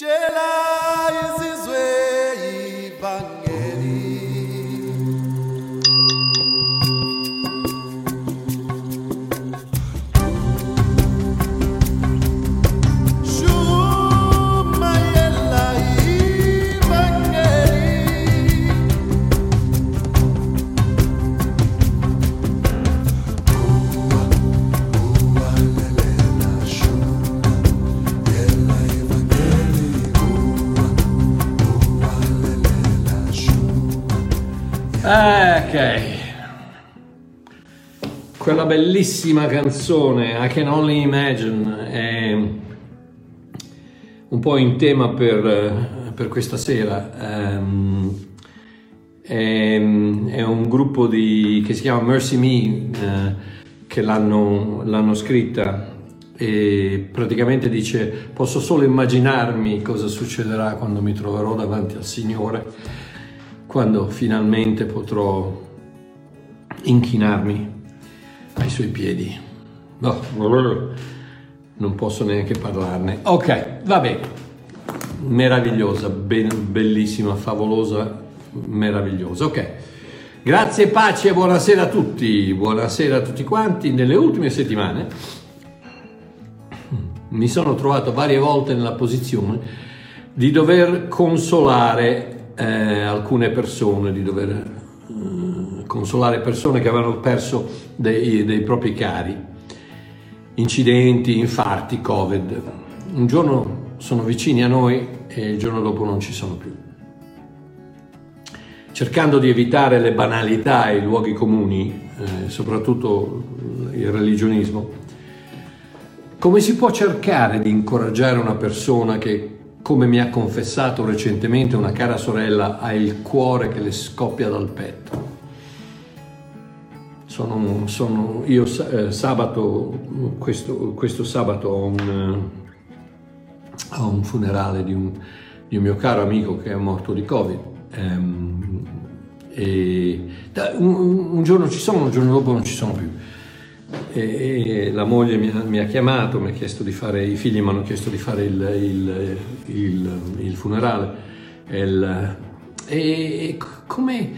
Jela. Bellissima canzone, I Can Only Imagine, è un po' in tema per, per questa sera. Ehm, è, è un gruppo di- che si chiama Mercy Me eh, che l'hanno, l'hanno scritta e praticamente dice posso solo immaginarmi cosa succederà quando mi troverò davanti al Signore quando finalmente potrò inchinarmi ai suoi piedi. No, non posso neanche parlarne. Ok, va bene. Meravigliosa, ben- bellissima, favolosa, meravigliosa. Ok. Grazie, pace e buonasera a tutti. Buonasera a tutti quanti. Nelle ultime settimane mi sono trovato varie volte nella posizione di dover consolare eh, alcune persone, di dover eh, consolare persone che avevano perso dei, dei propri cari, incidenti, infarti, covid. Un giorno sono vicini a noi e il giorno dopo non ci sono più. Cercando di evitare le banalità e i luoghi comuni, eh, soprattutto il religionismo, come si può cercare di incoraggiare una persona che, come mi ha confessato recentemente una cara sorella, ha il cuore che le scoppia dal petto? Sono, sono- io eh, sabato, questo, questo sabato ho un, eh, ho un funerale di un, di un mio caro amico che è morto di Covid. Ehm, e un, un giorno ci sono, un giorno dopo non ci sono più e, e la moglie mi ha, mi ha chiamato, mi ha chiesto di fare, i figli mi hanno chiesto di fare il, il- il- il funerale. E, come,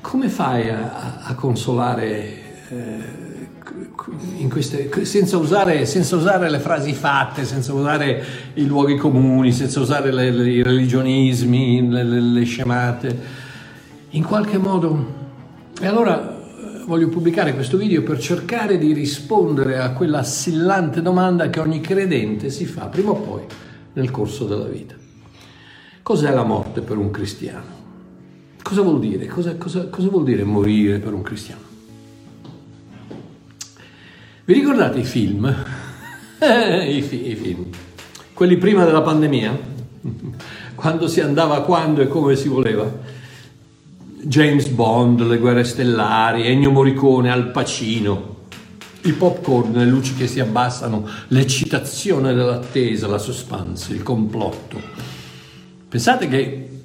come fai a, a- consolare eh, queste, senza, usare, senza usare le frasi fatte, senza usare i luoghi comuni, senza usare le- le- i religionismi, le, le- le scemate? In qualche modo... E allora eh, voglio pubblicare questo video per cercare di rispondere a quella assillante domanda che ogni credente si fa prima o poi nel corso della vita. Cos'è la morte per un cristiano? Cosa vuol dire? Cosa, cosa- cosa vuol dire morire per un cristiano? Vi ricordate i film? I, fi- I film. Quelli prima della pandemia? Quando si andava quando e come si voleva? James Bond, le guerre stellari, Ennio Morricone, Al Pacino, i popcorn, le luci che si abbassano, l'eccitazione dell'attesa, la suspense, il complotto. Pensate che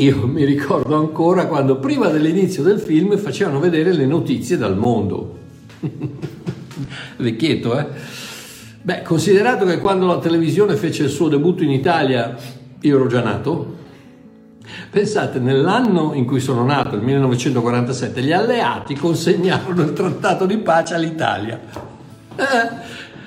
io mi ricordo ancora quando prima dell'inizio del film facevano vedere le notizie dal mondo. Vecchietto, eh? Beh, considerato che quando la televisione fece il suo debutto in Italia io ero già nato, Pensate, nell'anno in cui sono nato, il 1947, gli alleati consegnarono il trattato di pace all'Italia. Eh,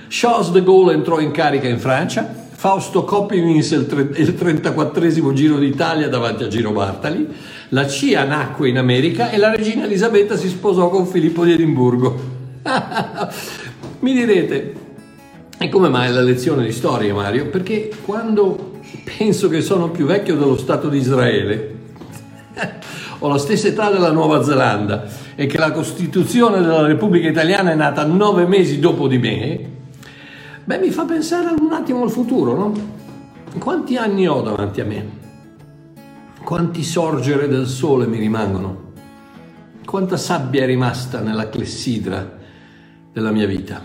Charles de Gaulle entrò in carica in Francia, Fausto Coppi vinse il, tre- il 34 Giro d'Italia davanti a Giro Bartali, la CIA nacque in America e la regina Elisabetta si sposò con Filippo di Edimburgo. Mi direte, e come mai la lezione di storia, Mario? Perché quando penso che sono più vecchio dello Stato di Israele, ho la stessa età della Nuova Zelanda e che la Costituzione della Repubblica Italiana è nata nove mesi dopo di me, beh, mi fa pensare un attimo al futuro, no? Quanti anni ho davanti a me? Quanti sorgere del sole mi rimangono? Quanta sabbia è rimasta nella clessidra della mia vita?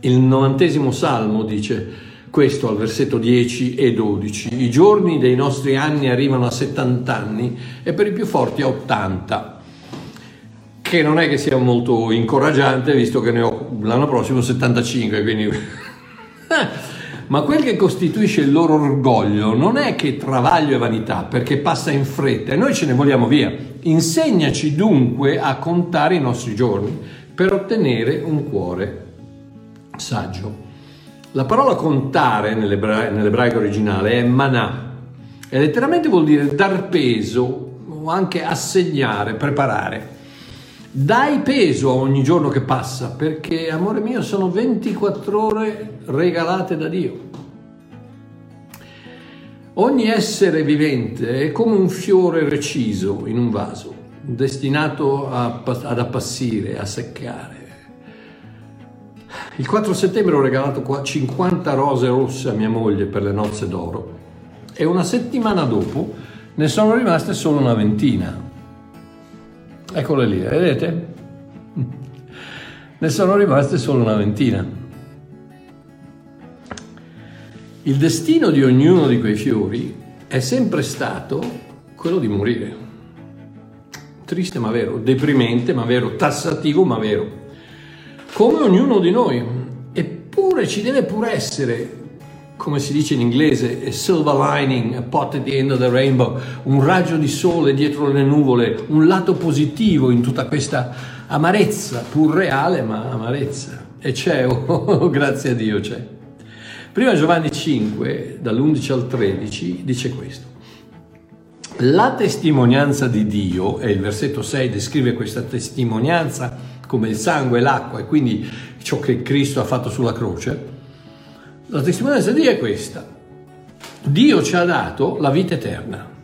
Il novantesimo salmo dice questo al versetto 10 e 12. I giorni dei nostri anni arrivano a 70 anni e per i più forti a 80, che non è che sia molto incoraggiante visto che ne ho l'anno prossimo 75, quindi... Ma quel che costituisce il loro orgoglio non è che travaglio e vanità, perché passa in fretta e noi ce ne vogliamo via. Insegnaci dunque a contare i nostri giorni per ottenere un cuore saggio. La parola contare nell'ebra- nell'ebraico originale è manà e letteralmente vuol dire dar peso o anche assegnare, preparare. Dai peso a ogni giorno che passa perché, amore mio, sono 24 ore regalate da Dio. Ogni essere vivente è come un fiore reciso in un vaso, destinato a- ad appassire, a seccare. Il 4 settembre ho regalato qua 50 rose rosse a mia moglie per le nozze d'oro e una settimana dopo ne sono rimaste solo una ventina. Eccole lì, vedete? Ne sono rimaste solo una ventina. Il destino di ognuno di quei fiori è sempre stato quello di morire. Triste ma vero, deprimente ma vero, tassativo ma vero come ognuno di noi. Eppure ci deve pure essere, come si dice in inglese, a silver lining, a pot at the end of the rainbow, un raggio di sole dietro le nuvole, un lato positivo in tutta questa amarezza, pur reale, ma amarezza. E c'è, oh, grazie a Dio c'è. Prima Giovanni 5, dall'11 al 13, dice questo. La testimonianza di Dio, e il versetto 6 descrive questa testimonianza come il sangue e l'acqua e quindi ciò che Cristo ha fatto sulla croce, la testimonianza di Dio è questa. Dio ci ha dato la vita eterna.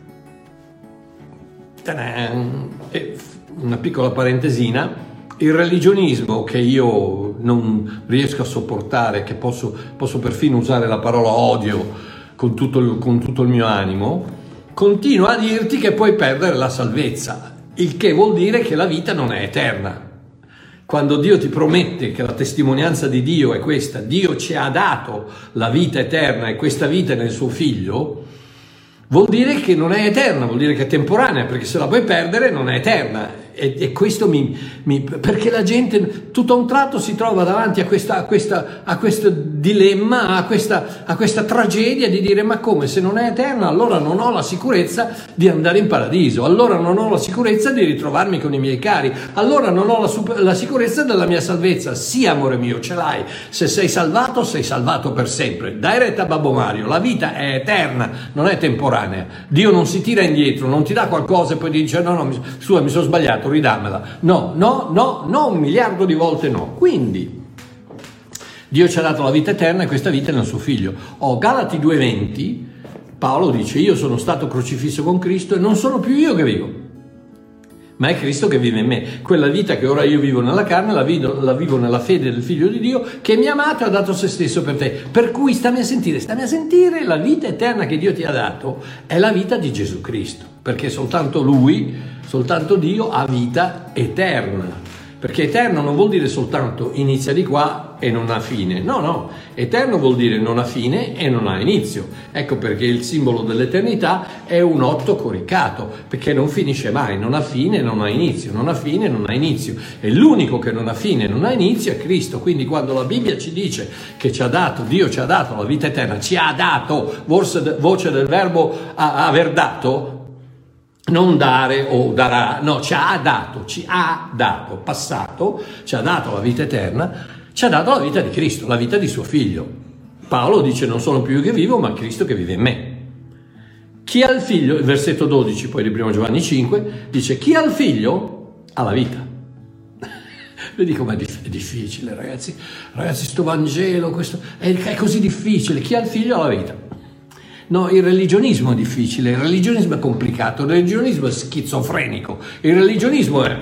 E una piccola parentesina, il religionismo che io non riesco a sopportare, che posso, posso perfino usare la parola odio con tutto, il, con tutto il mio animo, continua a dirti che puoi perdere la salvezza, il che vuol dire che la vita non è eterna. Quando Dio ti promette che la testimonianza di Dio è questa, Dio ci ha dato la vita eterna e questa vita è nel suo figlio, vuol dire che non è eterna, vuol dire che è temporanea, perché se la puoi perdere non è eterna. E, e questo mi, mi, perché la gente tutto a un tratto si trova davanti a, questa, a, questa, a questo dilemma, a questa, a questa tragedia di dire ma come se non è eterna allora non ho la sicurezza di andare in paradiso, allora non ho la sicurezza di ritrovarmi con i miei cari, allora non ho la, la sicurezza della mia salvezza. Sì amore mio, ce l'hai, se sei salvato sei salvato per sempre. Dai retta a Babbo Mario, la vita è eterna, non è temporanea. Dio non si tira indietro, non ti dà qualcosa e poi dice no no, scusa mi sono sbagliato ridammela. No, no, no, no, un miliardo di volte no. Quindi Dio ci ha dato la vita eterna e questa vita è nel suo figlio. Oh, Galati 2:20, Paolo dice, io sono stato crocifisso con Cristo e non sono più io che vivo, ma è Cristo che vive in me. Quella vita che ora io vivo nella carne, la vivo, la vivo, nella fede del Figlio di Dio che mi ha amato e ha dato se stesso per te. Per cui stammi a sentire, stammi a sentire, la vita eterna che Dio ti ha dato è la vita di Gesù Cristo, perché soltanto Lui, soltanto Dio ha vita eterna. Perché eterno non vuol dire soltanto inizia di qua e non ha fine. No, no, eterno vuol dire non ha fine e non ha inizio. Ecco perché il simbolo dell'eternità è un otto coricato, perché non finisce mai, non ha fine e non ha inizio, non ha fine e non ha inizio. E l'unico che non ha fine e non ha inizio è Cristo. Quindi quando la Bibbia ci dice che ci ha dato, Dio ci ha dato la vita eterna, ci ha dato, voce del verbo aver dato, non dare o darà, no, ci ha dato, ci ha dato, passato, ci ha dato la vita eterna, ci ha dato la vita di Cristo, la vita di suo figlio. Paolo dice non sono più io che vivo, ma Cristo che vive in me. Chi ha il figlio, versetto 12 poi di 1 Giovanni 5, dice chi ha il figlio ha la vita. Vedi com'è dif- difficile ragazzi, ragazzi sto Vangelo, questo, è, è così difficile, chi ha il figlio ha la vita. No, il religionismo è difficile, il religionismo è complicato, il religionismo è schizofrenico, il religionismo è,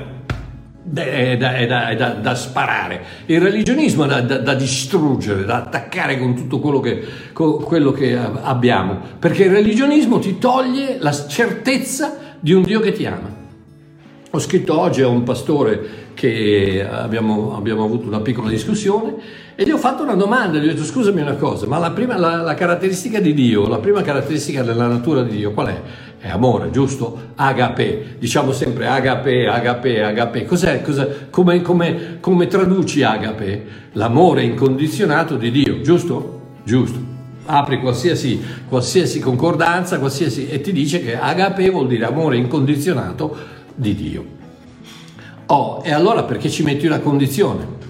è, da, è da, da, da, sparare, il religionismo è da, distruggere, da attaccare con tutto quello che, quello che abbiamo, perché il religionismo ti toglie la certezza di un Dio che ti ama. Ho scritto oggi a un pastore che abbiamo, abbiamo, avuto una piccola discussione e gli ho fatto una domanda, gli ho detto scusami una cosa, ma la, prima, la, la caratteristica di Dio, la prima caratteristica della natura di Dio qual è? È amore, giusto? Agape, diciamo sempre agape, agape, agape. Cos'è? Cos'è? Come, come, come traduci agape? L'amore incondizionato di Dio, giusto? Giusto. apri qualsiasi, qualsiasi concordanza, qualsiasi, e ti dice che agape vuol dire amore incondizionato di Dio. Oh, e allora perché ci metti una condizione?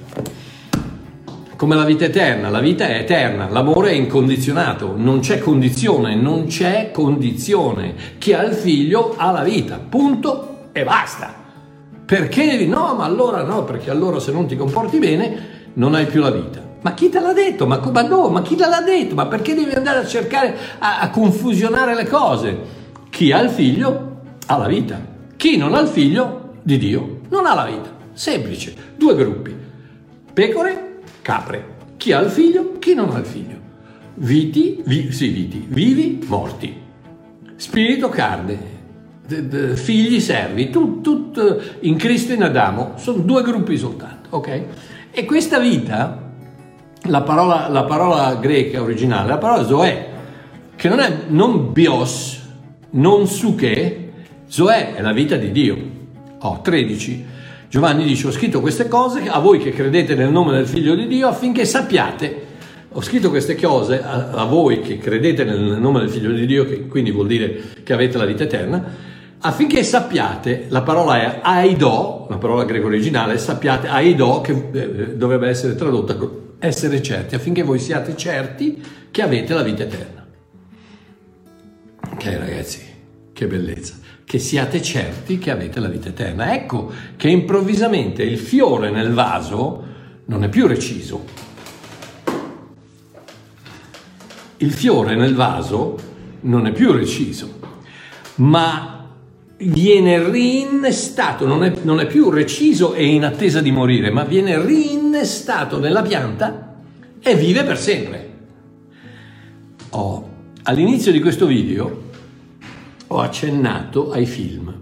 Come la vita eterna, la vita è eterna, l'amore è incondizionato, non c'è condizione, non c'è condizione. Chi ha il figlio ha la vita, punto e basta. Perché? No, ma allora no, perché allora se non ti comporti bene non hai più la vita. Ma chi te l'ha detto? Ma, ma no, ma chi te l'ha detto? Ma perché devi andare a cercare a, a confusionare le cose? Chi ha il figlio ha la vita. Chi non ha il figlio di Dio non ha la vita. Semplice. Due gruppi. Pecore, capre. Chi ha il figlio, chi non ha il figlio. Viti, vi, sì, viti, vivi, morti. Spirito, carne, d- d- figli, servi, tutto in Cristo e in Adamo. Sono due gruppi soltanto, ok? E questa vita la parola, la parola greca originale, la parola zoe, che non è non bios, non suche, zoe è la vita di Dio. Oh, 13. Giovanni dice, ho scritto queste cose a voi che credete nel nome del Figlio di Dio affinché sappiate, ho scritto queste cose a, a voi che credete nel nome del Figlio di Dio, che quindi vuol dire che avete la vita eterna, affinché sappiate, la parola è aido, la parola greca originale, sappiate aido, che eh, dovrebbe essere tradotta essere certi, affinché voi siate certi che avete la vita eterna. Ok ragazzi, che bellezza, che siate certi che avete la vita eterna. Ecco che improvvisamente il fiore nel vaso non è più reciso. Il fiore nel vaso non è più reciso, ma viene rinnestato, non è, non è, più reciso e in attesa di morire, ma viene rinnestato nella pianta e vive per sempre. Oh, all'inizio di questo video ho accennato ai film.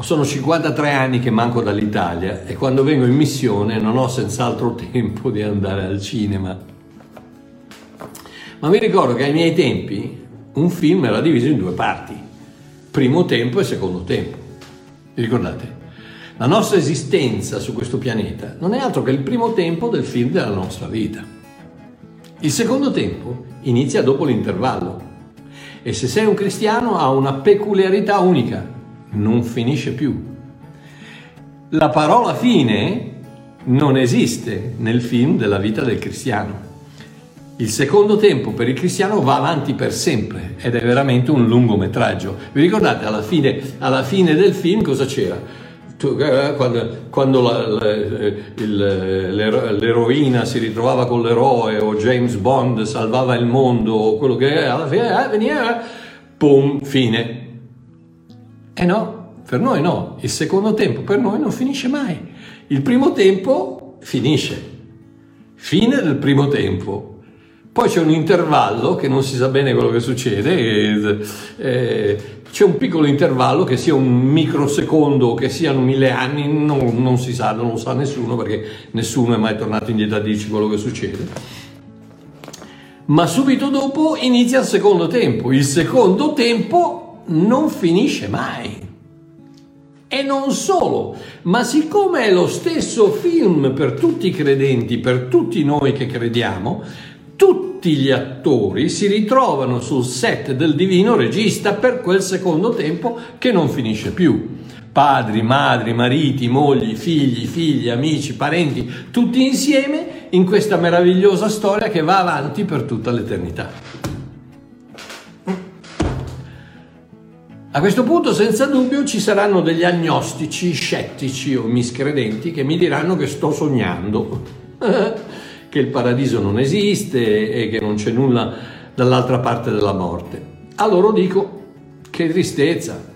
Sono 53 anni che manco dall'Italia e quando vengo in missione non ho senz'altro tempo di andare al cinema. Ma mi ricordo che ai miei tempi un film era diviso in due parti primo tempo e secondo tempo. Vi ricordate? La nostra esistenza su questo pianeta non è altro che il primo tempo del film della nostra vita. Il secondo tempo inizia dopo l'intervallo e se sei un cristiano ha una peculiarità unica, non finisce più. La parola fine non esiste nel film della vita del cristiano. Il secondo tempo per il cristiano va avanti per sempre ed è veramente un lungometraggio. Vi ricordate alla fine, alla fine del film cosa c'era? Eh, quando, quando la, la, il, l'eroina si ritrovava con l'eroe o James Bond salvava il mondo o quello che è, alla fine eh, veniva, pum, fine. E no, per noi no, il secondo tempo per noi non finisce mai. Il primo tempo finisce, fine del primo tempo, poi c'è un intervallo che non si sa bene quello che succede, e, eh, c'è un piccolo intervallo che sia un microsecondo che siano mille anni, non, non, si sa, non lo sa nessuno perché nessuno è mai tornato indietro a dirci quello che succede. Ma subito dopo inizia il secondo tempo. Il secondo tempo non finisce mai. E non solo, ma siccome è lo stesso film per tutti i credenti, per tutti noi che crediamo, tutti gli attori si ritrovano sul set del divino regista per quel secondo tempo che non finisce più. Padri, madri, mariti, mogli, figli, figli, amici, parenti, tutti insieme in questa meravigliosa storia che va avanti per tutta l'eternità. A questo punto, senza dubbio, ci saranno degli agnostici, scettici o miscredenti che mi diranno che sto sognando. che il paradiso non esiste e che non c'è nulla dall'altra parte della morte. A loro dico, che tristezza.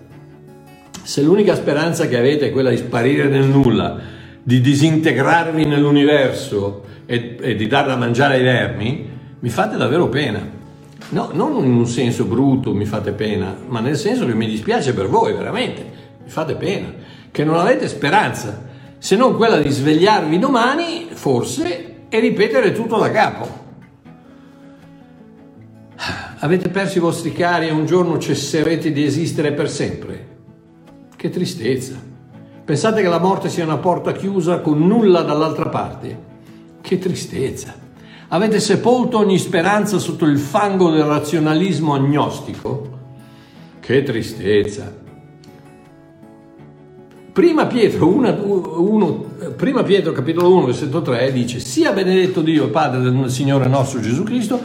Se l'unica speranza che avete è quella di sparire nel nulla, di disintegrarvi nell'universo e, e di dar da mangiare ai vermi, mi fate davvero pena. No, non in un senso brutto mi fate pena, ma nel senso che mi dispiace per voi, veramente. Mi fate pena, che non avete speranza, se non quella di svegliarvi domani, forse, e ripetere tutto da capo. Avete perso i vostri cari e un giorno cesserete di esistere per sempre. Che tristezza. Pensate che la morte sia una porta chiusa con nulla dall'altra parte? Che tristezza. Avete sepolto ogni speranza sotto il fango del razionalismo agnostico? Che tristezza. Prima Pietro, 1, prima Pietro capitolo 1 versetto 3 dice sia benedetto Dio Padre del Signore nostro Gesù Cristo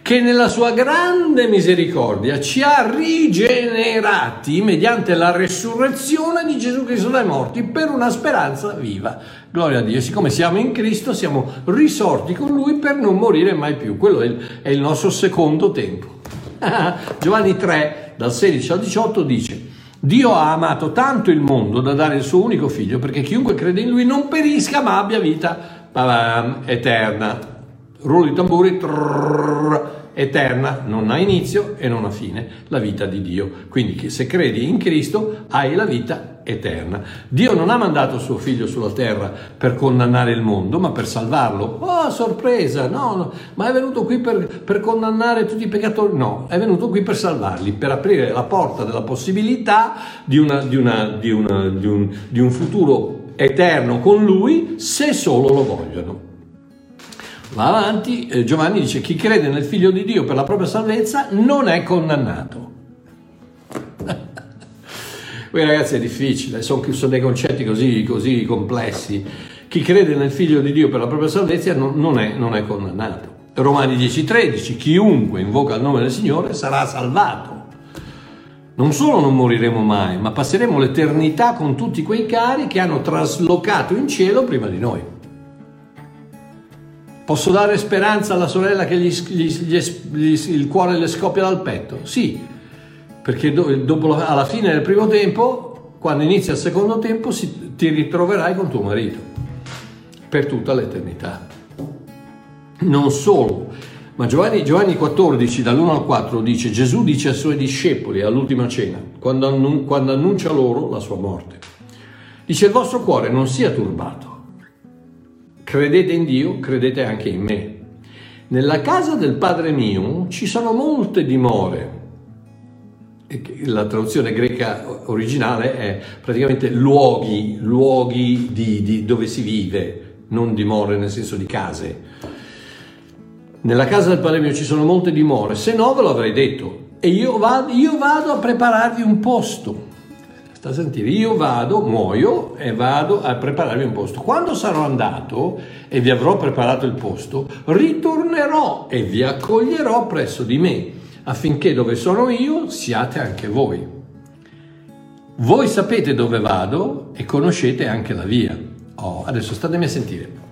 che nella sua grande misericordia ci ha rigenerati mediante la resurrezione di Gesù Cristo dai morti per una speranza viva. Gloria a Dio, siccome siamo in Cristo siamo risorti con Lui per non morire mai più, quello è il, è il nostro secondo tempo. Giovanni 3 dal 16 al 18 dice Dio ha amato tanto il mondo da dare il suo unico figlio perché chiunque crede in lui non perisca ma abbia vita eterna. Rullo di tamburi, trrr, eterna, non ha inizio e non ha fine, la vita di Dio. Quindi se credi in Cristo hai la vita eterna. Dio non ha mandato suo figlio sulla terra per condannare il mondo, ma per salvarlo. Oh, sorpresa, no, no. ma è venuto qui per, per condannare tutti i peccatori? No, è venuto qui per salvarli, per aprire la porta della possibilità di, una, di, una, di, una, di un, un futuro eterno con lui, se solo lo vogliono. Va avanti, eh, Giovanni dice chi crede nel figlio di Dio per la propria salvezza non è condannato. Qui ragazzi è difficile, sono, sono dei concetti così, così, complessi. Chi crede nel figlio di Dio per la propria salvezza non, non, è, non è condannato. Romani 10:13, chiunque invoca il nome del Signore sarà salvato. Non solo non moriremo mai, ma passeremo l'eternità con tutti quei cari che hanno traslocato in cielo prima di noi. Posso dare speranza alla sorella che gli, gli, gli, il cuore le scoppia dal petto? Sì, perché dopo, alla fine del primo tempo, quando inizia il secondo tempo, si, ti ritroverai con tuo marito per tutta l'eternità. Non solo, ma Giovanni, Giovanni 14, dall'1 al 4, dice: Gesù dice ai suoi discepoli all'ultima cena, quando, annun- quando annuncia loro la sua morte: Dice: Il vostro cuore non sia turbato Credete in Dio, credete anche in me. Nella casa del Padre mio ci sono molte dimore. La traduzione greca originale è praticamente luoghi, luoghi di, di dove si vive, non dimore nel senso di case. Nella casa del Padre mio ci sono molte dimore, se no ve lo avrei detto. E io vado, io vado a prepararvi un posto. Sta a sentire, io vado, muoio e vado a prepararmi un posto. Quando sarò andato e vi avrò preparato il posto, ritornerò e vi accoglierò presso di me, affinché dove sono io siate anche voi. Voi sapete dove vado e conoscete anche la via. Oh, adesso statemi a sentire.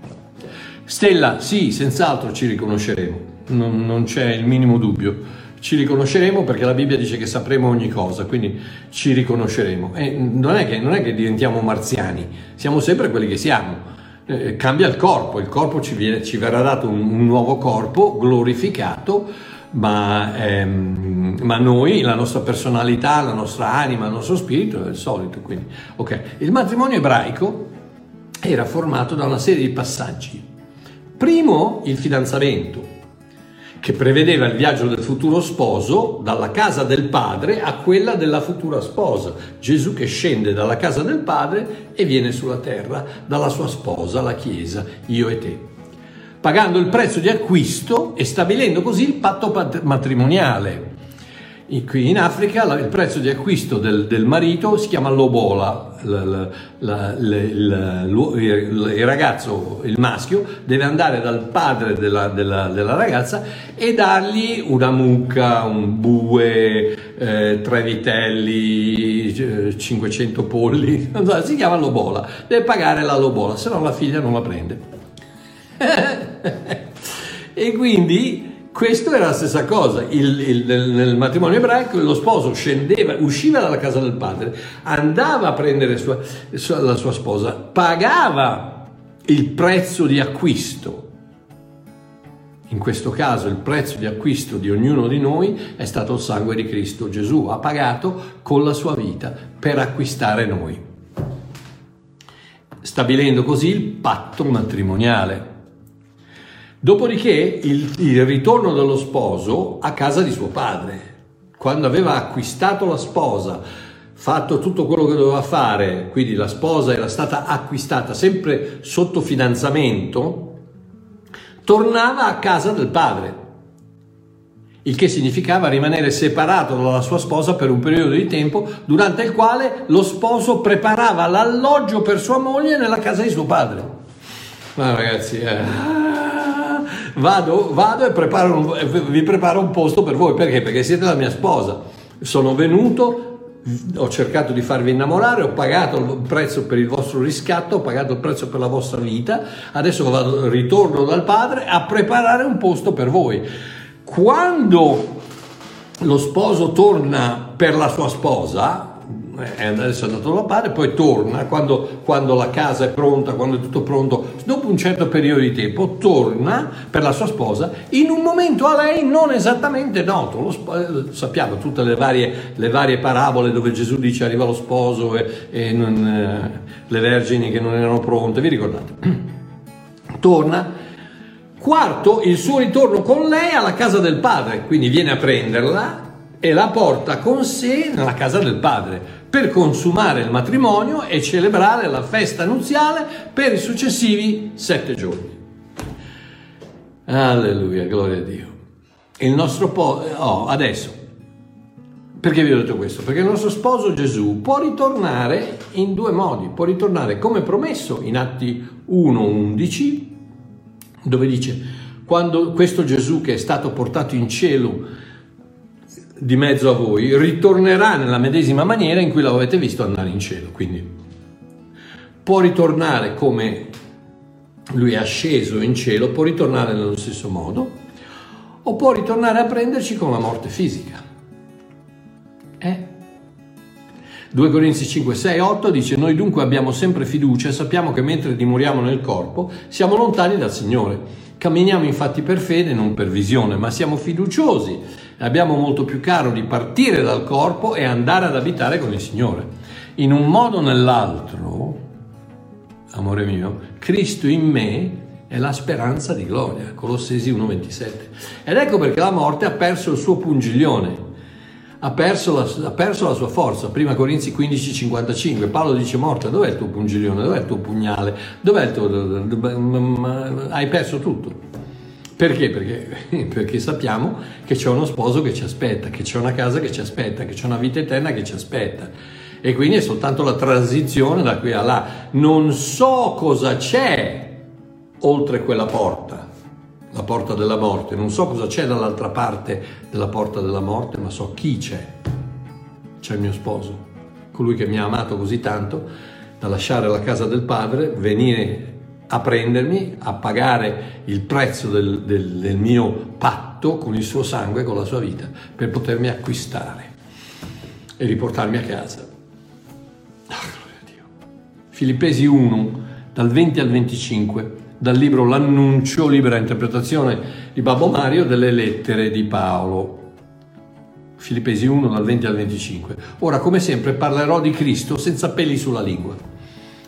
Stella, sì, senz'altro ci riconosceremo, non, non c'è il minimo dubbio ci riconosceremo perché la Bibbia dice che sapremo ogni cosa, quindi ci riconosceremo. E non è che, non è che diventiamo marziani, siamo sempre quelli che siamo. Eh, cambia il corpo, il corpo ci, viene, ci verrà dato un, un, nuovo corpo glorificato, ma, ehm, ma, noi, la nostra personalità, la nostra anima, il nostro spirito è il solito. Quindi, okay. Il matrimonio ebraico era formato da una serie di passaggi. Primo, il fidanzamento che prevedeva il viaggio del futuro sposo dalla casa del padre a quella della futura sposa. Gesù che scende dalla casa del padre e viene sulla terra dalla sua sposa, la Chiesa, io e te, pagando il prezzo di acquisto e stabilendo così il patto matrimoniale. Qui in Africa il prezzo di acquisto del, del marito si chiama lobola, la, la, la, il ragazzo, il maschio, deve andare dal padre della, della, della ragazza e dargli una mucca, un bue, eh, tre vitelli, 500 polli, si chiama lobola, deve pagare la lobola, se no la figlia non la prende. e quindi questo era la stessa cosa, il, il, nel matrimonio ebraico lo sposo scendeva, usciva dalla casa del padre, andava a prendere sua, la sua sposa, pagava il prezzo di acquisto. In questo caso il prezzo di acquisto di ognuno di noi è stato il sangue di Cristo. Gesù ha pagato con la sua vita per acquistare noi, stabilendo così il patto matrimoniale. Dopodiché il, il ritorno dello sposo a casa di suo padre, quando aveva acquistato la sposa, fatto tutto quello che doveva fare, quindi la sposa era stata acquistata sempre sotto fidanzamento, tornava a casa del padre, il che significava rimanere separato dalla sua sposa per un periodo di tempo durante il quale lo sposo preparava l'alloggio per sua moglie nella casa di suo padre. Ma ragazzi, eh, vado, vado e preparo un- vi preparo un posto per voi, perché? Perché siete la mia sposa. Sono venuto, ho cercato di farvi innamorare, ho pagato il prezzo per il vostro riscatto, ho pagato il prezzo per la vostra vita, adesso vado, ritorno dal padre a preparare un posto per voi. Quando lo sposo torna per la sua sposa, adesso è andato dal padre, poi torna quando, quando la casa è pronta, quando è tutto pronto, dopo un certo periodo di tempo, torna per la sua sposa in un momento a lei non esattamente noto. Lo eh, sappiamo tutte le varie, le varie parabole dove Gesù dice arriva lo sposo e, e non, eh, le vergini che non erano pronte, vi ricordate? Torna. Quarto, il suo ritorno con lei alla casa del padre, quindi viene a prenderla e la porta con sé nella casa del padre per consumare il matrimonio e celebrare la festa nuziale per i successivi sette giorni. Alleluia, gloria a Dio. Il nostro po- oh, adesso, perché vi ho detto questo? Perché il nostro sposo Gesù può ritornare in due modi, può ritornare come promesso in Atti 1.11, dove dice, quando questo Gesù che è stato portato in cielo di mezzo a voi, ritornerà nella medesima maniera in cui l'avete visto andare in cielo. Quindi può ritornare come lui è asceso in cielo, può ritornare nello stesso modo, o può ritornare a prenderci con la morte fisica. Eh? 2 Corinzi 5, 6, 8 dice noi dunque abbiamo sempre fiducia e sappiamo che mentre dimoriamo nel corpo siamo lontani dal Signore. Camminiamo infatti per fede, non per visione, ma siamo fiduciosi abbiamo molto più caro di partire dal corpo e andare ad abitare con il Signore. In un modo o nell'altro, amore mio, Cristo in me è la speranza di gloria. Colossesi 1,27. Ed ecco perché la morte ha perso il suo pungiglione ha perso, la, ha perso la sua forza. Prima Corinzi 15:55, Paolo dice morte, dov'è il tuo pungiglione, dov'è il tuo pugnale, dov'è il tuo... hai perso tutto. Perché? Perché, perché sappiamo che c'è uno sposo che ci aspetta, che c'è una casa che ci aspetta, che c'è una vita eterna che ci aspetta. E quindi è soltanto la transizione da qui a là. Non so cosa c'è oltre quella porta la porta della morte. Non so cosa c'è dall'altra parte della porta della morte, ma so chi c'è. C'è il mio sposo, colui che mi ha amato così tanto da lasciare la casa del padre, venire a prendermi, a pagare il prezzo del, del, del mio patto con il suo sangue, con la sua vita, per potermi acquistare e riportarmi a casa. Dio. Filippesi 1, dal 20 al 25 dal libro L'annuncio, libera interpretazione di Babbo Mario, delle lettere di Paolo. Filippesi 1 dal 20 al 25. Ora, come sempre, parlerò di Cristo senza peli sulla lingua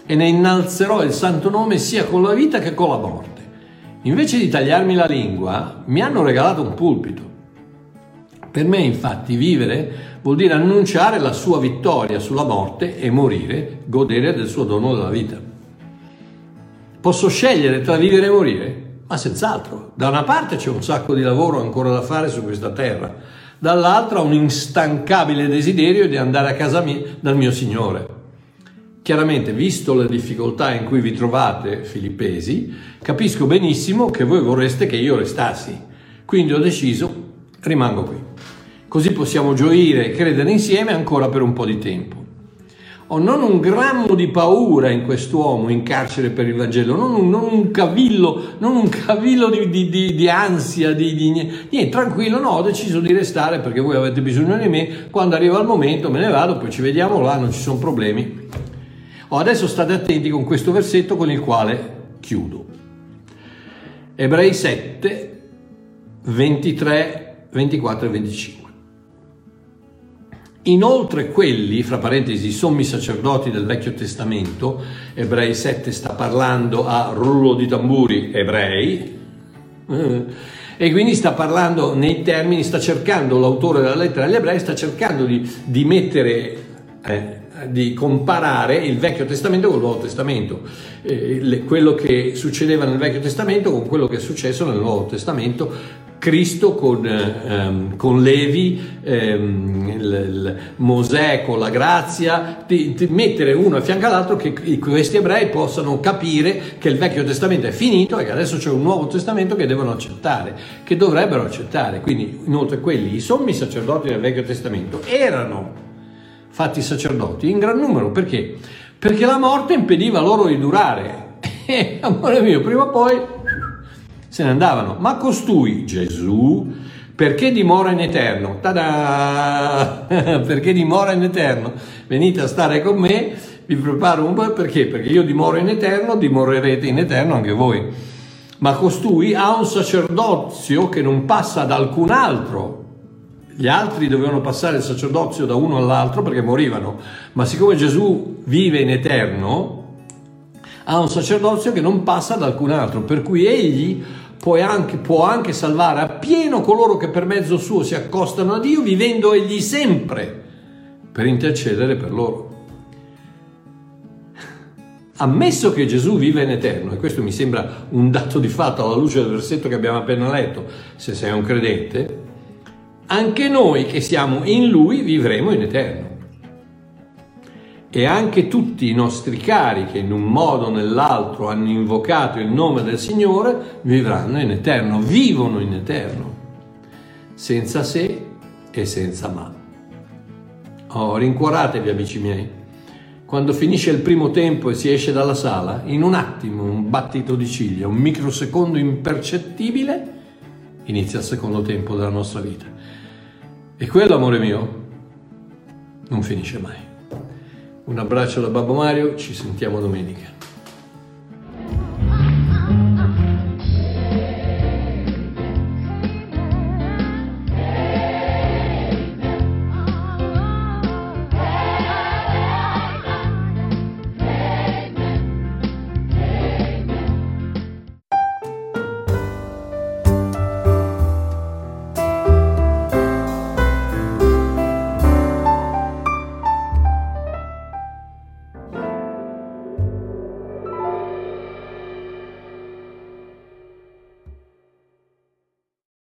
e ne innalzerò il santo nome sia con la vita che con la morte. Invece di tagliarmi la lingua, mi hanno regalato un pulpito. Per me, infatti, vivere vuol dire annunciare la sua vittoria sulla morte e morire, godere del suo dono della vita. Posso scegliere tra vivere e morire? Ma senz'altro. Da una parte c'è un sacco di lavoro ancora da fare su questa terra, dall'altra un instancabile desiderio di andare a casa mia dal mio Signore. Chiaramente, visto le difficoltà in cui vi trovate, filippesi, capisco benissimo che voi vorreste che io restassi. Quindi ho deciso, rimango qui. Così possiamo gioire e credere insieme ancora per un po' di tempo ho non un grammo di paura in quest'uomo in carcere per il Vangelo, non un, non un cavillo, non un cavillo di, di, di, di ansia, di, niente, tranquillo, no, ho deciso di restare perché voi avete bisogno di me, quando arriva il momento me ne vado, poi ci vediamo là, non ci sono problemi. Oh, adesso state attenti con questo versetto con il quale chiudo. Ebrei 7, 23, 24 e 25. Inoltre quelli, fra parentesi, sommi sacerdoti del Vecchio Testamento, Ebrei 7 sta parlando a rullo di tamburi ebrei, e quindi sta parlando nei termini, sta cercando, l'autore della lettera agli ebrei sta cercando di, di mettere eh, di comparare il Vecchio Testamento con il Nuovo Testamento, eh, le- quello che succedeva nel Vecchio Testamento con quello che è successo nel Nuovo Testamento, Cristo con, eh, ehm, con Levi, ehm, il- il- Mosè con la grazia, di, di mettere uno a fianco all'altro che questi ebrei possano capire che il Vecchio Testamento è finito e che adesso c'è un Nuovo Testamento che devono accettare, che dovrebbero accettare. Quindi inoltre quelli, i sommi sacerdoti del Vecchio Testamento erano fatti sacerdoti in gran numero perché? Perché la morte impediva loro di durare. E amore mio, prima o poi se ne andavano. Ma costui, Gesù, perché dimora in eterno? Tada! perché dimora in eterno? Venite a stare con me, vi preparo un po' perché? Perché io dimoro in eterno, dimorerete in eterno anche voi. Ma costui ha un sacerdozio che non passa ad alcun altro. Gli altri dovevano passare il sacerdozio da uno all'altro perché morivano, ma siccome Gesù vive in eterno, ha un sacerdozio che non passa ad alcun altro, per cui egli può anche, può anche salvare appieno coloro che per mezzo suo si accostano a Dio, vivendo egli sempre per intercedere per loro. Ammesso che Gesù vive in eterno, e questo mi sembra un dato di fatto alla luce del versetto che abbiamo appena letto, se sei un credente, anche noi che siamo in Lui vivremo in eterno. E anche tutti i nostri cari che in un modo o nell'altro hanno invocato il nome del Signore vivranno in eterno, vivono in eterno, senza se e senza ma. Oh, rincuoratevi amici miei. Quando finisce il primo tempo e si esce dalla sala, in un attimo, un battito di ciglia, un microsecondo impercettibile, inizia il secondo tempo della nostra vita. E quello, amore mio, non finisce mai. Un abbraccio da Babbo Mario, ci sentiamo domenica.